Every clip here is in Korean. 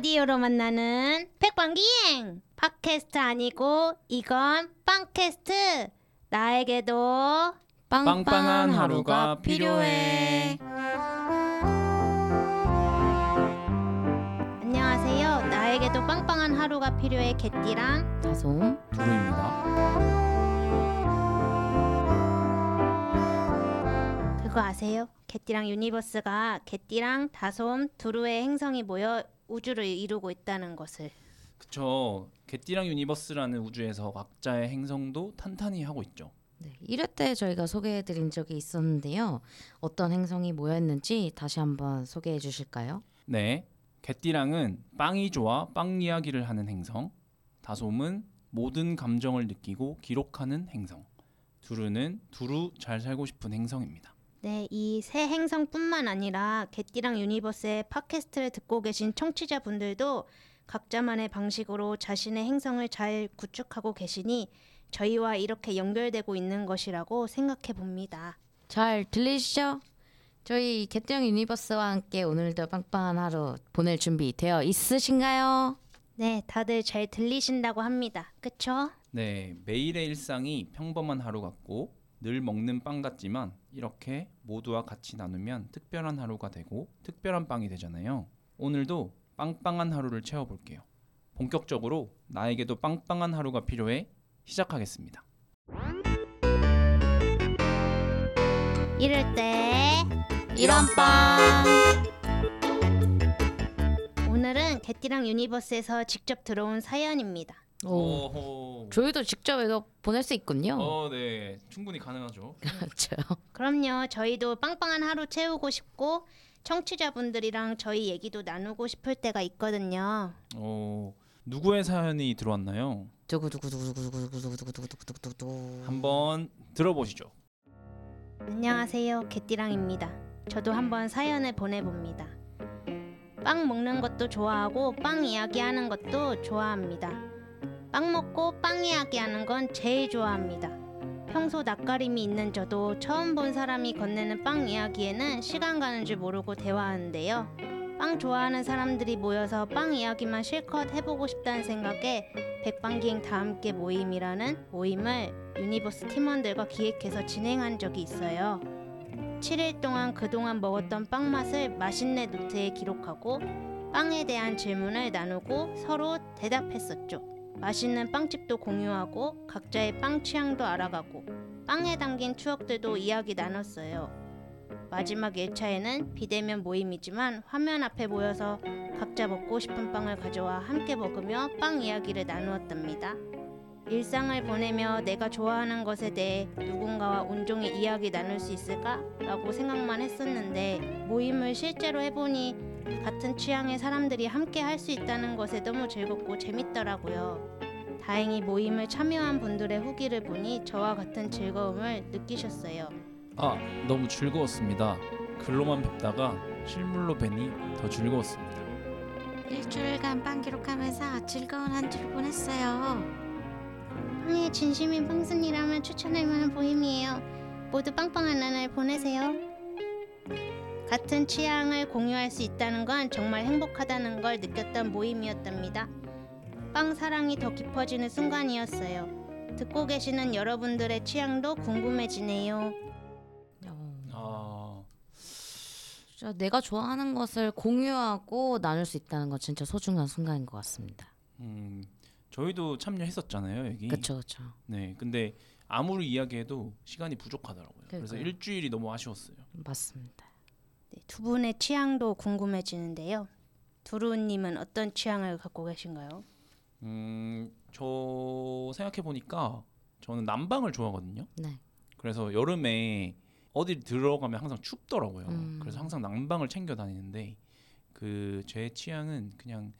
오디오로 만나는 백빵기행 팟캐스트 아니고 이건 빵캐스트 나에게도 빵빵한 하루가 필요해. 안녕하세요 나에게도 빵빵한 하루가 필요해 개띠랑 다솜 두루입니다. 그거 아세요? 개띠랑 유니버스가 개띠랑 다솜 두루의 행성이 모여 우주를 이루고 있다는 것을 그쵸. 개띠랑 유니버스라는 우주에서 각자의 행성도 탄탄히 하고 있죠. 네, 1회 때 저희가 소개해드린 적이 있었는데요. 어떤 행성이 모였는지 다시 한번 소개해 주실까요? 네. 개띠랑은 빵이 좋아 빵 이야기를 하는 행성. 다솜은 모든 감정을 느끼고 기록하는 행성. 두루는 두루 잘 살고 싶은 행성입니다. 네, 이 세 행성뿐만 아니라 개띠랑 유니버스의 팟캐스트를 듣고 계신 청취자분들도 각자만의 방식으로 자신의 행성을 잘 구축하고 계시니 저희와 이렇게 연결되고 있는 것이라고 생각해 봅니다. 잘 들리시죠? 저희 개띠랑 유니버스와 함께 오늘도 빵빵한 하루 보낼 준비 되어 있으신가요? 네, 다들 잘 들리신다고 합니다. 그쵸? 네, 매일의 일상이 평범한 하루 같고 늘 먹는 빵 같지만 이렇게 모두와 같이 나누면 특별한 하루가 되고 특별한 빵이 되잖아요. 오늘도 빵빵한 하루를 채워볼게요. 본격적으로 나에게도 빵빵한 하루가 필요해 시작하겠습니다. 이럴 때 이런 빵! 오늘은 개띠랑 유니버스에서 직접 들어온 사연입니다. 오. 저희도 직접 이거 보낼 수 있군요. 어, 네, 충분히 가능하죠. 그렇죠. 그럼요. 저희도 빵빵한 하루 채우고 싶고 청취자분들이랑 저희 얘기도 나누고 싶을 때가 있거든요. 어, 누구의 사연이 들어왔나요? 두구두구두구두구두구두구두구두구두구두구. 한번 들어보시죠. 안녕하세요. 개띠랑입니다. 저도 한번 사연을 보내봅니다. 빵 먹는 것도 좋아하고 빵 이야기하는 것도 좋아합니다. 빵 먹고 빵 이야기하는 건 제일 좋아합니다. 평소 낯가림이 있는 저도 처음 본 사람이 건네는 빵 이야기에는 시간 가는 줄 모르고 대화하는데요. 빵 좋아하는 사람들이 모여서 빵 이야기만 실컷 해보고 싶다는 생각에 백빵기행 다 함께 모임이라는 모임을 유니버스 팀원들과 기획해서 진행한 적이 있어요. 7일 동안 그동안 먹었던 빵 맛을 맛있네 노트에 기록하고 빵에 대한 질문을 나누고 서로 대답했었죠. 맛있는 빵집도 공유하고 각자의 빵 취향도 알아가고 빵에 담긴 추억들도 이야기 나눴어요. 마지막 1차에는 비대면 모임이지만 화면 앞에 모여서 각자 먹고 싶은 빵을 가져와 함께 먹으며 빵 이야기를 나누었답니다. 일상을 보내며 내가 좋아하는 것에 대해 누군가와 온종일 이야기 나눌 수 있을까 라고 생각만 했었는데 모임을 실제로 해보니 같은 취향의 사람들이 함께 할 수 있다는 것에 너무 즐겁고 재밌더라고요. 다행히 모임을 참여한 분들의 후기를 보니 저와 같은 즐거움을 느끼셨어요. 아, 너무 즐거웠습니다. 글로만 뵙다가 실물로 뵈니 더 즐거웠습니다. 일주일간 빵 기록하면서 즐거운 한 주를 보냈어요. 빵에 진심인 빵순이라면 추천할 만한 모임이에요. 모두 빵빵한 날을 보내세요. 같은 취향을 공유할 수 있다는 건 정말 행복하다는 걸 느꼈던 모임이었답니다. 빵 사랑이 더 깊어지는 순간이었어요. 듣고 계시는 여러분들의 취향도 궁금해지네요. 어, 아, 진짜 내가 좋아하는 것을 공유하고 나눌 수 있다는 건 진짜 소중한 순간인 것 같습니다. 음, 저희도 참여했었잖아요 여기. 그렇죠, 그렇죠. 네, 근데 아무리 이야기해도 시간이 부족하더라고요. 그래서 그러니까요. 일주일이 너무 아쉬웠어요. 맞습니다. 네, 두 분의 취향도 궁금해지는데요. 두루님은 어떤 취향을 갖고 계신가요? 음, 저 생각해 보니까 저는 난방을 좋아하거든요. 네. 그래서 여름에 어디 들어가면 항상 춥더라고요. 음. 그래서 항상 난방을 챙겨 다니는데 그 제 취향은 그냥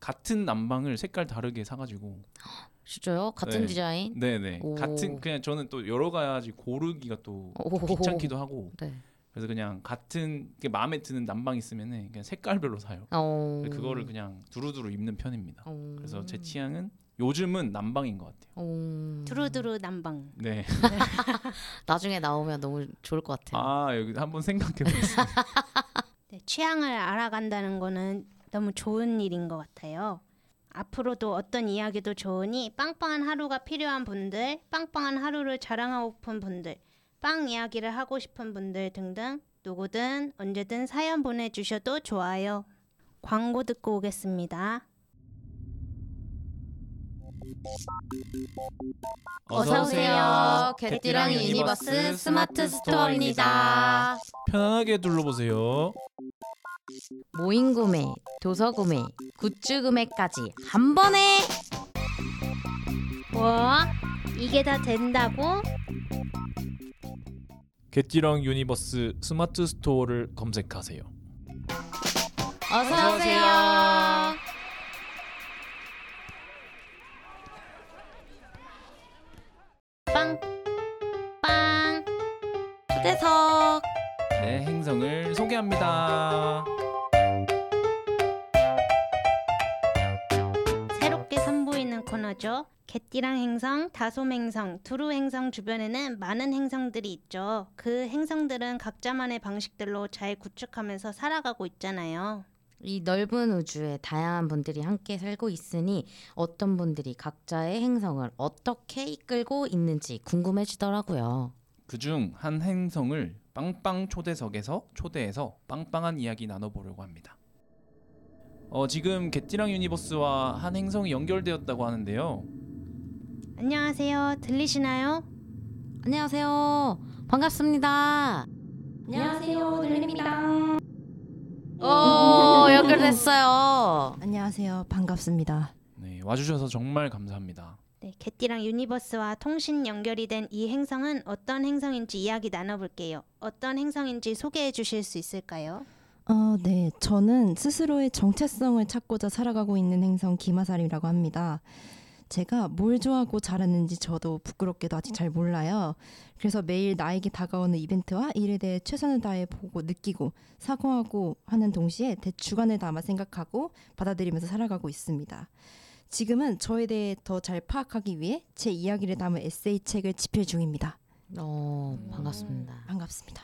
같은 난방을 색깔 다르게 사가지고 진짜요? 같은 네. 디자인? 네네 오. 같은 그냥 저는 또 여러 가지 고르기가 또 오. 귀찮기도 하고 네. 그래서 그냥 같은 게 마음에 드는 난방 있으면은 그냥 색깔별로 사요. 어. 그거를 그냥 두루두루 입는 편입니다. 어. 그래서 제 취향은 요즘은 난방인 것 같아요. 어. 두루두루 난방. 네. 나중에 나오면 너무 좋을 것 같아요. 아 여기 한번 생각해 보겠습니다. 네, 취향을 알아간다는 거는 너무 좋은 일인 것 같아요. 앞으로도 어떤 이야기도 좋으니 빵빵한 하루가 필요한 분들, 빵빵한 하루를 자랑하고픈 분들, 빵 이야기를 하고 싶은 분들 등등 누구든 언제든 사연 보내주셔도 좋아요. 광고 듣고 오겠습니다. 어서 오세요. 개띠랑 유니버스 스마트 스토어입니다. 편안하게 둘러보세요. 모임 구매, 도서 구매, 굿즈 구매까지 한 번에 뭐? 이게 다 된다고? 개띠랑 유니버스 스마트 스토어를 검색하세요. 어서 오세요. 빵! 빵! 초대석 네, 행성을 소개합니다. 코너죠. 개띠랑 행성, 다솜 행성, 두루 행성 주변에는 많은 행성들이 있죠. 그 행성들은 각자만의 방식들로 잘 구축하면서 살아가고 있잖아요. 이 넓은 우주에 다양한 분들이 함께 살고 있으니 어떤 분들이 각자의 행성을 어떻게 이끌고 있는지 궁금해지더라고요. 그중 한 행성을 빵빵 초대석에서 초대해서 빵빵한 이야기 나눠보려고 합니다. 어, 지금 개띠랑 유니버스와 한 행성이 연결되었다고 하는데요. 안녕하세요. 들리시나요? 안녕하세요. 반갑습니다. 안녕하세요, 들립니다. 오, 연결됐어요. 안녕하세요, 반갑습니다. 네, 와주셔서 정말 감사합니다. 네, 개띠랑 유니버스와 통신 연결이 된 이 행성은 어떤 행성인지 이야기 나눠볼게요. 어떤 행성인지 소개해 주실 수 있을까요? 어, 네, 저는 스스로의 정체성을 찾고자 살아가고 있는 행성 김하살이라고 합니다. 제가 뭘 좋아하고 잘하는지 저도 부끄럽게도 아직 잘 몰라요. 그래서 매일 나에게 다가오는 이벤트와 일에 대해 최선을 다해 보고 느끼고 사고하고 하는 동시에 대주관을 담아 생각하고 받아들이면서 살아가고 있습니다. 지금은 저에 대해 더 잘 파악하기 위해 제 이야기를 담은 에세이 책을 집필 중입니다. 어, 반갑습니다. 반갑습니다.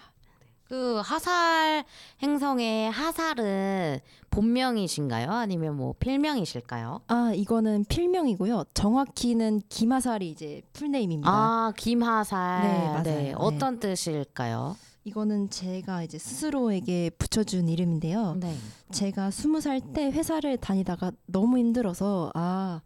그 하살 행성의 하살은 본명이신가요? 아니면 뭐 필명이실까요? 아 이거는 필명이고요. 정확히는 김하살이 이제 풀네임입니다. 아, 김하살. 네, 맞아요. 네. 어떤 뜻일까요? 이거는 제가 이제 스스로에게 붙여준 이름인데요. 네. 제가 스무 살 때 회사를 다니다가 너무 힘들어서 아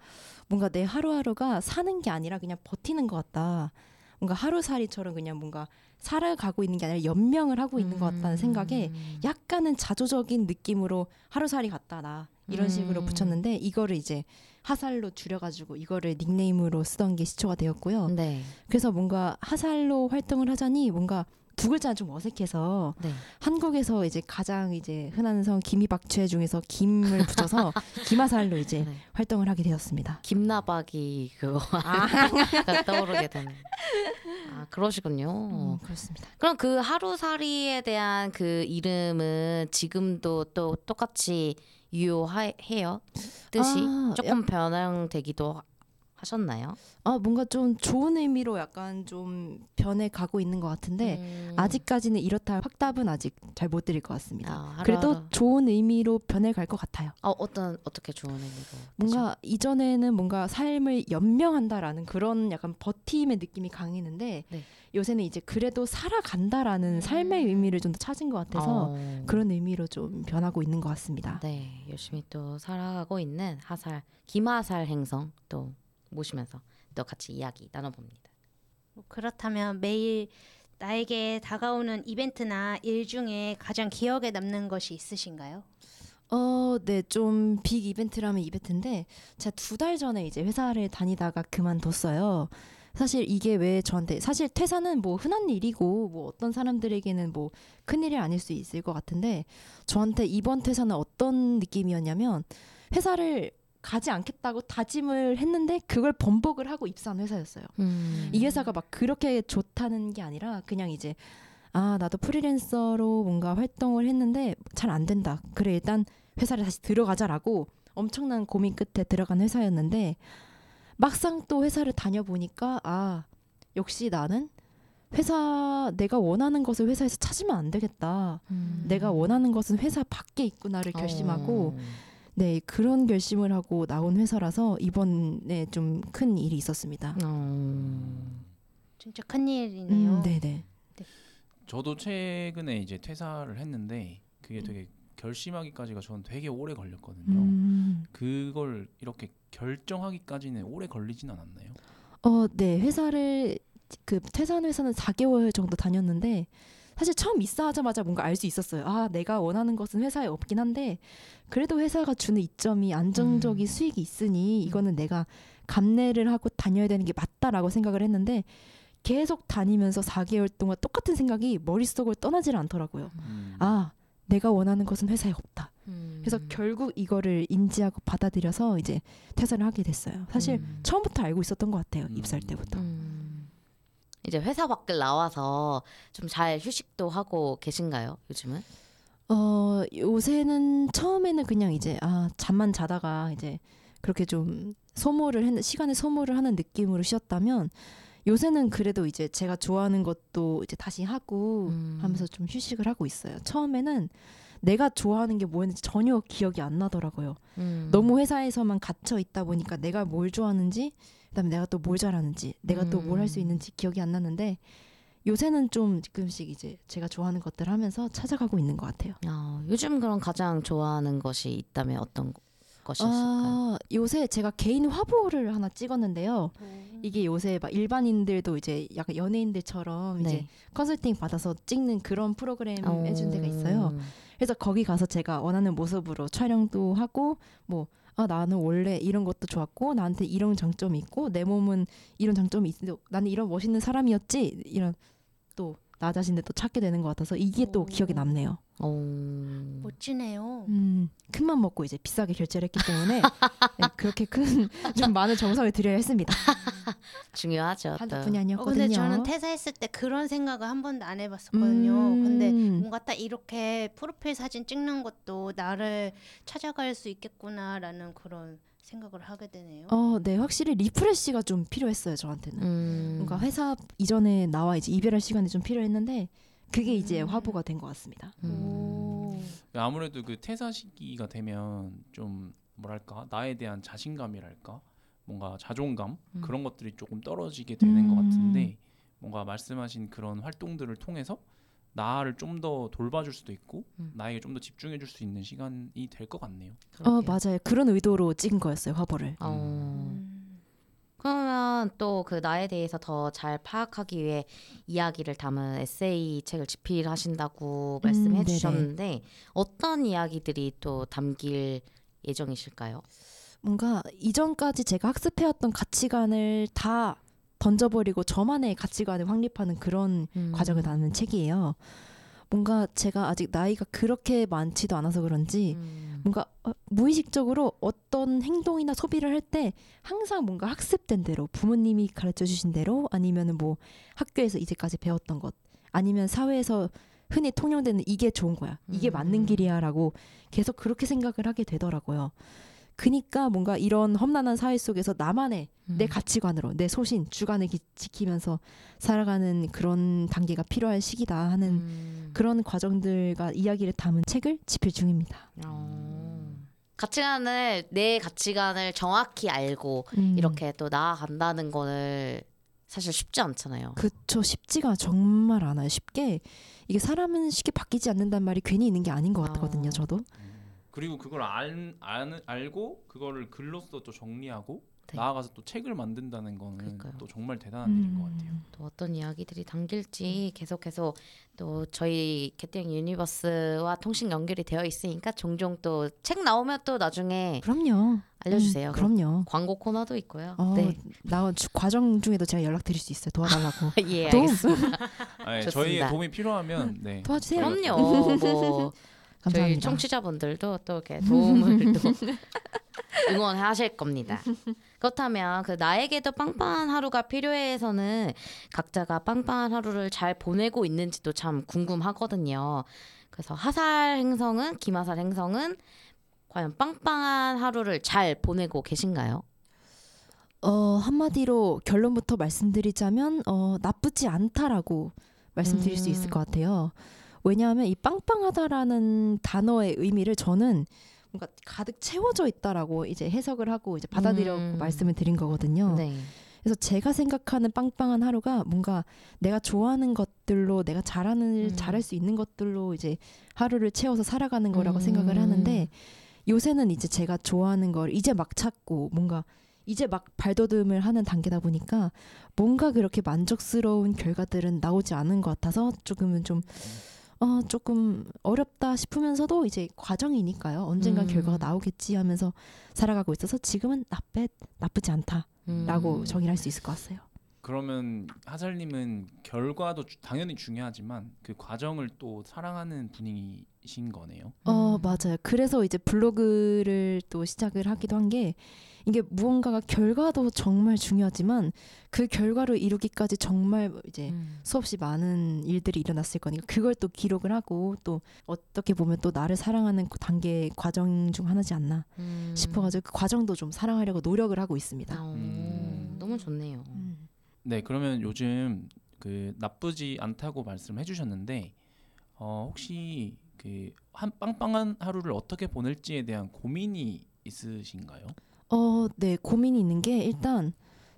뭔가 내 하루하루가 사는 게 아니라 그냥 버티는 것 같다. 뭔가 하루살이처럼 그냥 뭔가 살아가고 있는 게 아니라 연명을 하고 있는 것 같다는 생각에 음. 약간은 자조적인 느낌으로 하루살이 같다 나 이런 식으로 음. 붙였는데 이거를 이제 하살로 줄여가지고 이거를 닉네임으로 쓰던 게 시초가 되었고요. 네. 그래서 뭔가 하살로 활동을 하자니 뭔가 두 글자는 좀 어색해서 네. 한국에서 이제 가장 이제 흔한 성 김이박쥐 중에서 김을 붙여서 김하살로 이제 네. 활동을 하게 되었습니다. 김나박이 그거 아, 가 떠오르게 되는. 아, 그러시군요. 음, 그렇습니다. 그럼 그 하루살이에 대한 그 이름은 지금도 또 똑같이 유효해요? 뜻이 아, 조금 변형되기도 하셨나요? 아 뭔가 좀 좋은 의미로 약간 좀 변해 가고 있는 것 같은데 음. 아직까지는 이렇다 할 확답은 아직 잘 못 드릴 것 같습니다. 아, 그래도. 좋은 의미로 변해 갈 것 같아요. 어, 어떤 어떻게 좋은 의미로 뭔가 이전에는 뭔가 삶을 연명한다라는 그런 약간 버팀의 느낌이 강했는데 네. 요새는 이제 그래도 살아간다라는 음. 삶의 의미를 좀 더 찾은 것 같아서 어. 그런 의미로 좀 변하고 있는 것 같습니다. 네 열심히 또 살아가고 있는 하살 김하살 행성 또 모시면서 또 같이 이야기 나눠봅니다. 뭐 그렇다면 매일 나에게 다가오는 이벤트나 일 중에 가장 기억에 남는 것이 있으신가요? 어, 네, 좀 빅 이벤트라면 이벤트인데 제가 두 달 전에 이제 회사를 다니다가 그만뒀어요. 사실 이게 왜 저한테 사실 퇴사는 뭐 흔한 일이고 뭐 어떤 사람들에게는 뭐 큰일이 아닐 수 있을 것 같은데 저한테 이번 퇴사는 어떤 느낌이었냐면 회사를 가지 않겠다고 다짐을 했는데 그걸 번복을 하고 입사한 회사였어요. 음. 이 회사가 막 그렇게 좋다는 게 아니라 그냥 이제 아 나도 프리랜서로 뭔가 활동을 했는데 잘 안 된다. 그래 일단 회사를 다시 들어가자라고 엄청난 고민 끝에 들어간 회사였는데 막상 또 회사를 다녀보니까 아 역시 나는 회사 내가 원하는 것을 회사에서 찾으면 안 되겠다. 음. 내가 원하는 것은 회사 밖에 있구나를 결심하고 어. 네 그런 결심을 하고 나온 회사라서 이번에 좀 큰 일이 있었습니다. 어... 진짜 큰 일이네요. 음, 네네. 저도 최근에 이제 퇴사를 했는데 음. 그게 되게 결심하기까지가 저는 되게 오래 걸렸거든요. 음. 그걸 이렇게 결정하기까지는 오래 걸리진 않았나요? 어, 네. 회사를 그 퇴사한 회사는 4개월 정도 다녔는데 사실 처음 입사하자마자 뭔가 알 수 있었어요. 아, 내가 원하는 것은 회사에 없긴 한데 그래도 회사가 주는 이점이 안정적인 음. 수익이 있으니 이거는 내가 감내를 하고 다녀야 되는 게 맞다라고 생각을 했는데 계속 다니면서 4개월 동안 똑같은 생각이 머릿속을 떠나질 않더라고요. 음. 아, 내가 원하는 것은 회사에 없다. 음. 그래서 결국 이거를 인지하고 받아들여서 이제 퇴사를 하게 됐어요. 사실 음. 처음부터 알고 있었던 것 같아요. 음. 입사할 때부터. 음. 이제 회사 밖을 나와서 좀 잘 휴식도 하고 계신가요? 요즘은? 어 요새는 처음에는 그냥 이제 아 잠만 자다가 이제 그렇게 좀 소모를 했는 시간을 소모를 하는 느낌으로 쉬었다면 요새는 그래도 이제 제가 좋아하는 것도 이제 다시 하고 음. 하면서 좀 휴식을 하고 있어요. 처음에는 내가 좋아하는 게 뭐였는지 전혀 기억이 안 나더라고요. 음. 너무 회사에서만 갇혀 있다 보니까 내가 뭘 좋아하는지 그다음에 내가 또 뭘 잘하는지 내가 또 뭘 할수 음. 있는지 기억이 안 나는데 요새는 좀 지금씩 이제 제가 좋아하는 것들 하면서 찾아가고 있는 것 같아요. 어, 요즘 그럼 가장 좋아하는 것이 있다면 어떤 거- 것이었을까요? 아, 요새 제가 개인 화보를 하나 찍었는데요. 음. 이게 요새 막 일반인들도 이제 약간 연예인들처럼 이제 네. 컨설팅 받아서 찍는 그런 프로그램 어. 해준 데가 있어요. 그래서 거기 가서 제가 원하는 모습으로 촬영도 하고 뭐 아, 나는 원래 이런 것도 좋았고 나한테 이런 장점이 있고 내 몸은 이런 장점이 있는데 나는 이런 멋있는 사람이었지. 이런 또 나 자신을 또 찾게 되는 것 같아서 이게 또 오. 기억에 남네요. 어. 멋지네요. 음, 큰맘 먹고 이제 비싸게 결제를 했기 때문에 네, 그렇게 큰 좀 많은 정성을 들여야 했습니다. 중요하죠. 또. 한두 푼이 어, 아니었거든요. 근데 저는 퇴사했을 때 그런 생각을 한 번도 안 해봤었거든요. 음. 근데 뭔가 딱 이렇게 프로필 사진 찍는 것도 나를 찾아갈 수 있겠구나라는 그런 생각을 하게 되네요. 어, 네, 확실히 refresh가 좀 필요했어요 저한테는. 음. 뭔가 회사 이전에 나와 이제 이별할 시간이 좀 필요했는데 그게 이제 음. 화보가 된 것 같습니다. 음. 오. 아무래도 그 퇴사 시기가 되면 좀 뭐랄까 나에 대한 자신감이랄까 뭔가 자존감 음. 그런 것들이 조금 떨어지게 되는 것 음. 같은데 뭔가 말씀하신 그런 활동들을 통해서 나를 좀 더 돌봐줄 수도 있고 음. 나에게 좀 더 집중해줄 수 있는 시간이 될 것 같네요. 어. 맞아요. 그런 의도로 찍은 거였어요 화보를. 어. 음. 그러면 또 그 나에 대해서 더 잘 파악하기 위해 이야기를 담은 에세이 책을 집필하신다고 음, 말씀해. 주셨는데 어떤 이야기들이 또 담길 예정이실까요? 뭔가 이전까지 제가 학습해왔던 가치관을 다 던져버리고 저만의 가치관을 확립하는 그런 음. 과정을 담은 책이에요. 뭔가 제가 아직 나이가 그렇게 많지도 않아서 그런지 음. 뭔가 어, 무의식적으로 어떤 행동이나 소비를 할 때 항상 뭔가 학습된 대로 부모님이 가르쳐 주신 대로 아니면은 뭐 학교에서 이제까지 배웠던 것 아니면 사회에서 흔히 통용되는 이게 좋은 거야 이게 음. 맞는 길이야라고 계속 그렇게 생각을 하게 되더라고요. 그니까 뭔가 이런 험난한 사회 속에서 나만의 내 음. 가치관으로 내 소신 주관을 기- 지키면서 살아가는 그런 단계가 필요할 시기다 하는 음. 그런 과정들과 이야기를 담은 책을 집필 중입니다. 어. 가치관을 내 가치관을 정확히 알고 음. 이렇게 또 나아간다는 거를 사실 쉽지 않잖아요. 그쵸 쉽지가 정말 않아요. 쉽게 이게 사람은 쉽게 바뀌지 않는단 말이 괜히 있는 게 아닌 것 같거든요. 어. 저도. 그리고 그걸 알, 알, 알고 그거를 글로써 또 정리하고 네. 나아가서 또 책을 만든다는 거는 그러니까요. 또 정말 대단한 일인 것 같아요. 음. 또 어떤 이야기들이 담길지 계속해서 또 저희 개띠랑 유니버스와 통신 연결이 되어 있으니까 종종 또 책 나오면 또 나중에 그럼요. 알려주세요. 음, 그럼요. 광고 코너도 있고요. 어, 네. 나 주- 과정 중에도 제가 연락 드릴 수 있어요. 도와달라고. 예, 도움. 알겠습니다. 아니, 좋습니다. 저희의 도움이 필요하면 네. 도와주세요. 그럼요. 뭐 저희 감사합니다. 청취자분들도 또 이렇게 도움을 또 응원하실 겁니다. 그렇다면 그 나에게도 빵빵한 하루가 필요해에서는 각자가 빵빵한 하루를 잘 보내고 있는지도 참 궁금하거든요. 그래서 하살 행성은 김하살 행성은 과연 빵빵한 하루를 잘 보내고 계신가요? 어, 한마디로 결론부터 말씀드리자면 어, 나쁘지 않다라고 말씀드릴 수 있을 음. 것 같아요. 왜냐하면 이 빵빵하다라는 단어의 의미를 저는 뭔가 가득 채워져 있다라고 이제 해석을 하고 이제 받아들여 음. 말씀을 드린 거거든요. 네. 그래서 제가 생각하는 빵빵한 하루가 뭔가 내가 좋아하는 것들로 내가 잘하는 음. 잘할 수 있는 것들로 이제 하루를 채워서 살아가는 거라고 음. 생각을 하는데 요새는 이제 제가 좋아하는 걸 이제 막 찾고 뭔가 이제 막 발돋움을 하는 단계다 보니까 뭔가 그렇게 만족스러운 결과들은 나오지 않은 것 같아서 조금은 좀 어, 조금 어렵다 싶으면서도 이제 과정이니까요. 언젠가 음. 결과가 나오겠지 하면서 살아가고 있어서 지금은 나쁘, 나쁘지 않다라고 음. 정의할 수 있을 것 같아요. 그러면 하살님은 결과도 주- 당연히 중요하지만 그 과정을 또 사랑하는 분이신 거네요. 어, 음. 맞아요. 그래서 이제 블로그를 또 시작을 하기도 한 게 이게 무언가가 결과도 정말 중요하지만 그 결과를 이루기까지 정말 이제 음. 수없이 많은 일들이 일어났을 거니까 그걸 또 기록을 하고 또 어떻게 보면 또 나를 사랑하는 그 단계의 과정 중 하나지 않나 음. 싶어가지고 그 과정도 좀 사랑하려고 노력을 하고 있습니다. 어, 음. 너무 좋네요. 음. 네, 그러면 요즘 그 나쁘지 않다고 말씀해 주셨는데 어, 혹시 그 한 빵빵한 하루를 어떻게 보낼지에 대한 고민이 있으신가요? 어, 네 고민이 있는 게 일단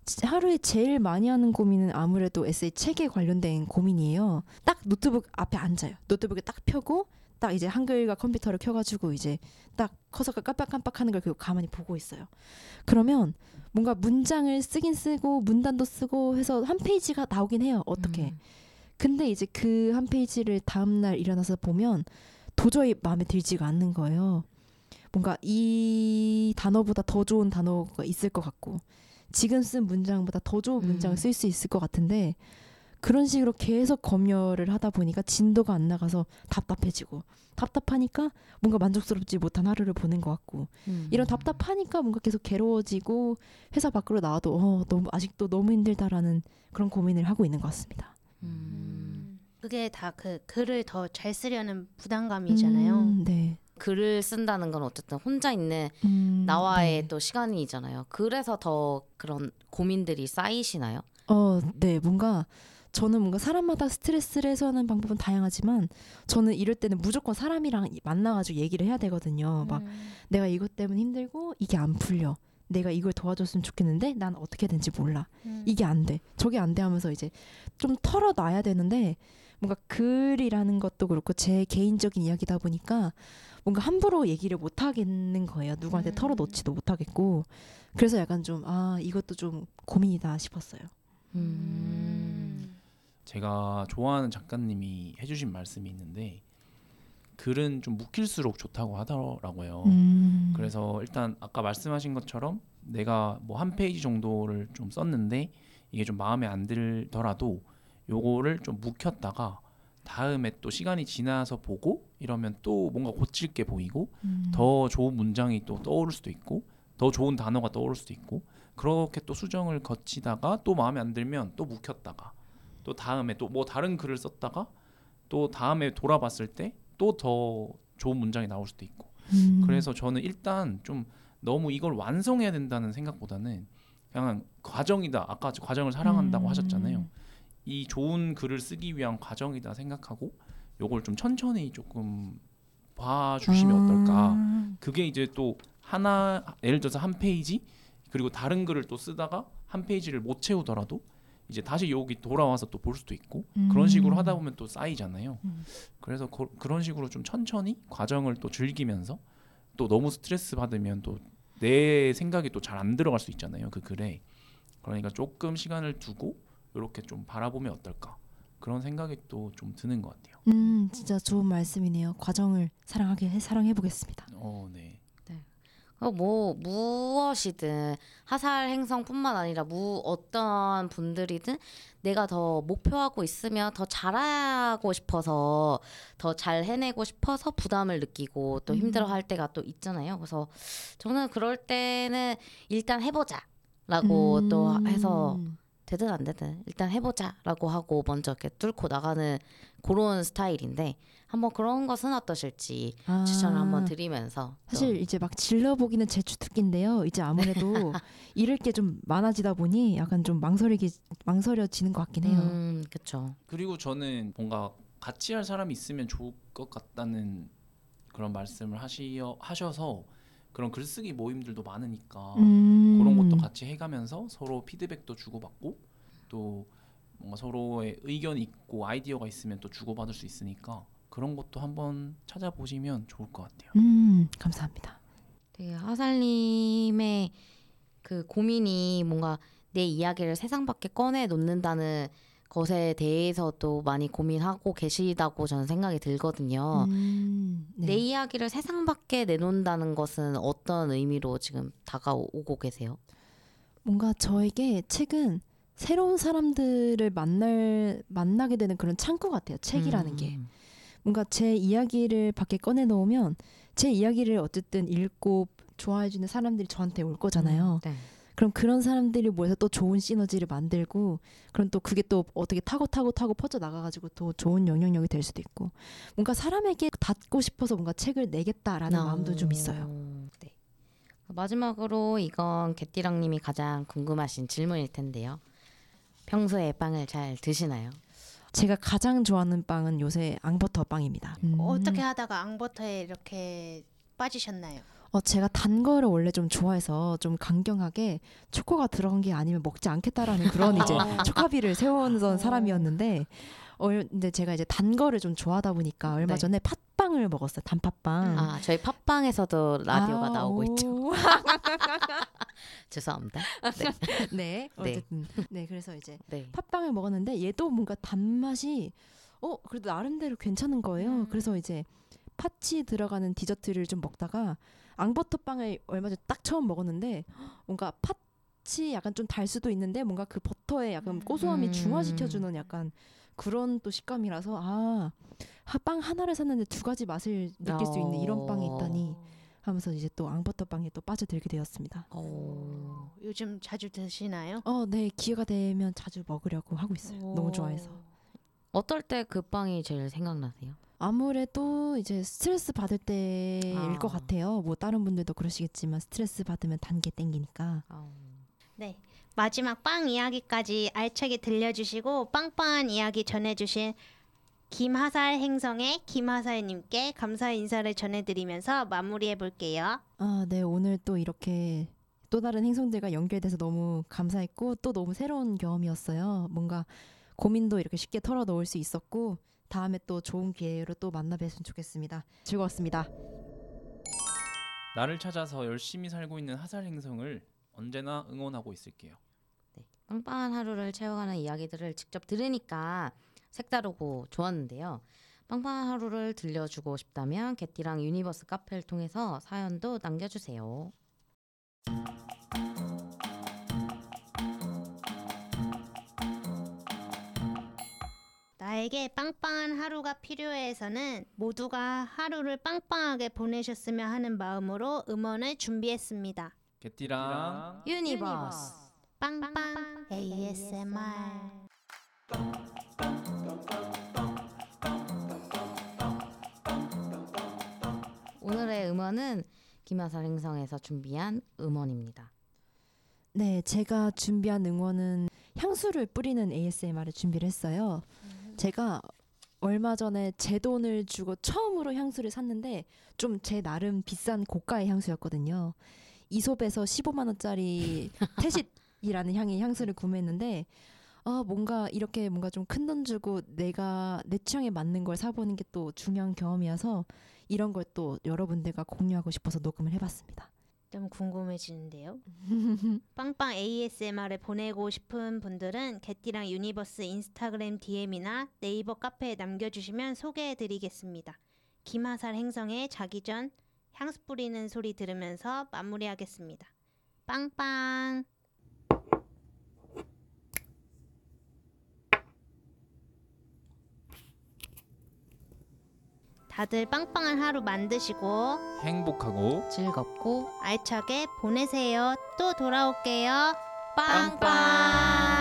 지- 하루에 제일 많이 하는 고민은 아무래도 에세이 책에 관련된 고민이에요. 딱 노트북 앞에 앉아요. 노트북에 딱 펴고 딱 이제 한글과 컴퓨터를 켜가지고 이제 딱 커서가 깜빡깜빡하는 걸 그리고 가만히 보고 있어요. 그러면 뭔가 문장을 쓰긴 쓰고 문단도 쓰고 해서 한 페이지가 나오긴 해요. 어떻게? 음. 근데 이제 그 한 페이지를 다음 날 일어나서 보면 도저히 마음에 들지가 않는 거예요. 뭔가 이 단어보다 더 좋은 단어가 있을 것 같고 지금 쓴 문장보다 더 좋은 문장을 음. 쓸수 있을 것 같은데 그런 식으로 계속 검열을 하다 보니까 진도가 안 나가서 답답해지고 답답하니까 뭔가 만족스럽지 못한 하루를 보낸 것 같고 음. 이런 답답하니까 뭔가 계속 괴로워지고 회사 밖으로 나와도 어 너무 아직도 너무 힘들다라는 그런 고민을 하고 있는 것 같습니다. 음. 그게 다 그 글을 더 잘 쓰려는 부담감이잖아요. 음, 네. 글을 쓴다는 건 어쨌든 혼자 있는 음, 나와의 네. 또 시간이잖아요. 그래서 더 그런 고민들이 쌓이시나요? 어, 네, 뭔가 저는 뭔가 사람마다 스트레스를 해소하는 방법은 다양하지만 저는 이럴 때는 무조건 사람이랑 만나가지고 얘기를 해야 되거든요. 막 음. 내가 이것 때문에 힘들고 이게 안 풀려. 내가 이걸 도와줬으면 좋겠는데 난 어떻게 되는지 몰라. 음. 이게 안 돼. 저게 안 돼 하면서 이제 좀 털어놔야 되는데 뭔가 글이라는 것도 그렇고 제 개인적인 이야기다 보니까 뭔가 함부로 얘기를 못 하겠는 거예요. 누구한테 음. 털어놓지도 못하겠고. 그래서 약간 좀 아, 이것도 좀 고민이다 싶었어요. 음. 제가 좋아하는 작가님이 해주신 말씀이 있는데 글은 좀 묵힐수록 좋다고 하더라고요. 음. 그래서 일단 아까 말씀하신 것처럼 내가 뭐 한 페이지 정도를 좀 썼는데 이게 좀 마음에 안 들더라도 요거를 좀 묵혔다가 다음에 또 시간이 지나서 보고 이러면 또 뭔가 고칠 게 보이고 음. 더 좋은 문장이 또 떠오를 수도 있고 더 좋은 단어가 떠오를 수도 있고 그렇게 또 수정을 거치다가 또 마음에 안 들면 또 묵혔다가 또 다음에 또 뭐 다른 글을 썼다가 또 다음에 돌아봤을 때 또 더 좋은 문장이 나올 수도 있고 음. 그래서 저는 일단 좀 너무 이걸 완성해야 된다는 생각보다는 그냥 과정이다 아까 과정을 사랑한다고 음. 하셨잖아요 이 좋은 글을 쓰기 위한 과정이다 생각하고 요걸 좀 천천히 조금 봐주시면 어떨까 아. 그게 이제 또 하나 예를 들어서 한 페이지 그리고 다른 글을 또 쓰다가 한 페이지를 못 채우더라도 이제 다시 여기 돌아와서 또 볼 수도 있고 그런 식으로 음. 하다 보면 또 쌓이잖아요. 음. 그래서 그, 그런 식으로 좀 천천히 과정을 또 즐기면서 또 너무 스트레스 받으면 또 내 생각이 또 잘 안 들어갈 수 있잖아요. 그 글에 그러니까 조금 시간을 두고 이렇게 좀 바라보면 어떨까 그런 생각이 또 좀 드는 것 같아요. 음, 진짜 좋은 말씀이네요. 과정을 사랑하게 해, 사랑해 보겠습니다. 어, 네. 어, 뭐 무엇이든 하살 행성뿐만 아니라 무 어떤 분들이든 내가 더 목표하고 있으면 더 잘하고 싶어서 더 잘 해내고 싶어서 부담을 느끼고 또 음. 힘들어할 때가 또 있잖아요. 그래서 저는 그럴 때는 일단 해보자라고 또 음. 해서 되든 안 되든 일단 해보자라고 하고 먼저 이렇게 뚫고 나가는 그런 스타일인데 한번 그런 것은 어떠실지 아, 추천을 한번 드리면서 또 사실 이제 막 질러보기는 제 주특기인데요. 이제 아무래도 잃을 게 좀 많아지다 보니 약간 좀 망설이기 망설여지는 것 같긴 해요. 음, 그렇죠. 그리고 저는 뭔가 같이 할 사람이 있으면 좋을 것 같다는 그런 말씀을 하시어 하셔서 그런 글쓰기 모임들도 많으니까 음. 그런 것도 같이 해가면서 서로 피드백도 주고받고 또 뭔가 서로의 의견이 있고 아이디어가 있으면 또 주고받을 수 있으니까 그런 것도 한번 찾아보시면 좋을 것 같아요. 음, 감사합니다. 되게 하살님의 그 고민이 뭔가 내 이야기를 세상 밖에 꺼내 놓는다는 것에 대해서도 많이 고민하고 계시다고 저는 생각이 들거든요. 음, 네. 내 이야기를 세상 밖에 내놓는다는 것은 어떤 의미로 지금 다가오고 계세요? 뭔가 저에게 책은 새로운 사람들을 만날 만나게 되는 그런 창구 같아요. 책이라는 게 음. 뭔가 제 이야기를 밖에 꺼내 놓으면 제 이야기를 어쨌든 읽고 좋아해 주는 사람들이 저한테 올 거잖아요. 네. 그럼 그런 사람들이 모여서 또 좋은 시너지를 만들고 그럼 또 그게 또 어떻게 타고 타고 타고 퍼져 나가가지고 더 좋은 영향력이 될 수도 있고 뭔가 사람에게 닿고 싶어서 뭔가 책을 내겠다라는 어. 마음도 좀 있어요. 네. 마지막으로 이건 개띠랑님이 가장 궁금하신 질문일 텐데요. 평소에 빵을 잘 드시나요? 제가 가장 좋아하는 빵은 요새 앙버터 빵입니다. 음. 어떻게 하다가 앙버터에 이렇게 빠지셨나요? 어, 제가 단 거를 원래 좀 좋아해서 좀 강경하게 초코가 들어간 게 아니면 먹지 않겠다라는 그런 이제 초카비를 세우던 사람이었는데 어, 근데 제가 이제 단 거를 좀 좋아하다 보니까 얼마 네. 전에 팥빵을 먹었어요. 단팥빵. 아 저희 팟빵에서도 라디오가 아, 나오고 있죠. 오. 죄송합니다. 네. 네. 어쨌든 네. 그래서 이제 네. 팥빵을 먹었는데 얘도 뭔가 단맛이 어 그래도 나름대로 괜찮은 거예요. 음. 그래서 이제 팥이 들어가는 디저트를 좀 먹다가 앙버터 빵을 얼마 전에 딱 처음 먹었는데 뭔가 팥이 약간 좀 달 수도 있는데 뭔가 그 버터의 약간 고소함이 음. 중화시켜주는 약간 그런 또 식감이라서 아, 하- 빵 하나를 샀는데 두 가지 맛을 느낄 수 있는 이런 빵이 있다니 하면서 이제 또 앙버터 빵에 또 빠져들게 되었습니다. 어. 요즘 자주 드시나요? 어, 네 기회가 되면 자주 먹으려고 하고 있어요. 너무 오. 좋아해서. 어떨 때 그 빵이 제일 생각나세요? 아무래도 이제 스트레스 받을 때일 아. 것 같아요. 뭐 다른 분들도 그러시겠지만 스트레스 받으면 단게 땡기니까. 네. 마지막 빵 이야기까지 알차게 들려주시고 빵빵한 이야기 전해주신 김하살 행성의 김하살님께 감사 인사를 전해드리면서 마무리해 볼게요. 아, 네 오늘 또 이렇게 또 다른 행성들과 연결돼서 너무 감사했고 또 너무 새로운 경험이었어요. 뭔가 고민도 이렇게 쉽게 털어놓을 수 있었고 다음에 또 좋은 기회로 또 만나 뵀으면 좋겠습니다. 즐거웠습니다. 나를 찾아서 열심히 살고 있는 하살 행성을 언제나 응원하고 있을게요. 네. 빵빵한 하루를 채워가는 이야기들을 직접 들으니까 색다르고 좋았는데요. 빵빵한 하루를 들려주고 싶다면 개띠랑 유니버스 카페를 통해서 사연도 남겨주세요. 나에게 빵빵한 하루가 필요해서는 모두가 하루를 빵빵하게 보내셨으면 하는 마음으로 음원을 준비했습니다. 개띠랑 유니버스. 빵빵 ASMR 오늘의 음원은 김하살 행성에서 준비한 음원입니다. 네, 제가 준비한 응원은 향수를 뿌리는 ASMR을 준비를 했어요. 제가 얼마 전에 제 돈을 주고 처음으로 향수를 샀는데 좀 제 나름 비싼 고가의 향수였거든요. 이솝에서 15만 원짜리 태싯이라는 향의 향수를 구매했는데 아 뭔가 이렇게 뭔가 좀 큰 돈 주고 내가 내 취향에 맞는 걸 사보는 게 또 중요한 경험이어서 이런 걸 또 여러분들과 공유하고 싶어서 녹음을 해봤습니다. 좀 궁금해지는데요. 빵빵 ASMR을 보내고 싶은 분들은 개띠랑 유니버스 인스타그램 DM이나 네이버 카페에 남겨주시면 소개해드리겠습니다. 김하살 행성의 자기 전 향수 뿌리는 소리 들으면서 마무리하겠습니다. 빵빵. 다들 빵빵한 하루 만드시고 행복하고 즐겁고 알차게 보내세요. 또 돌아올게요. 빵빵.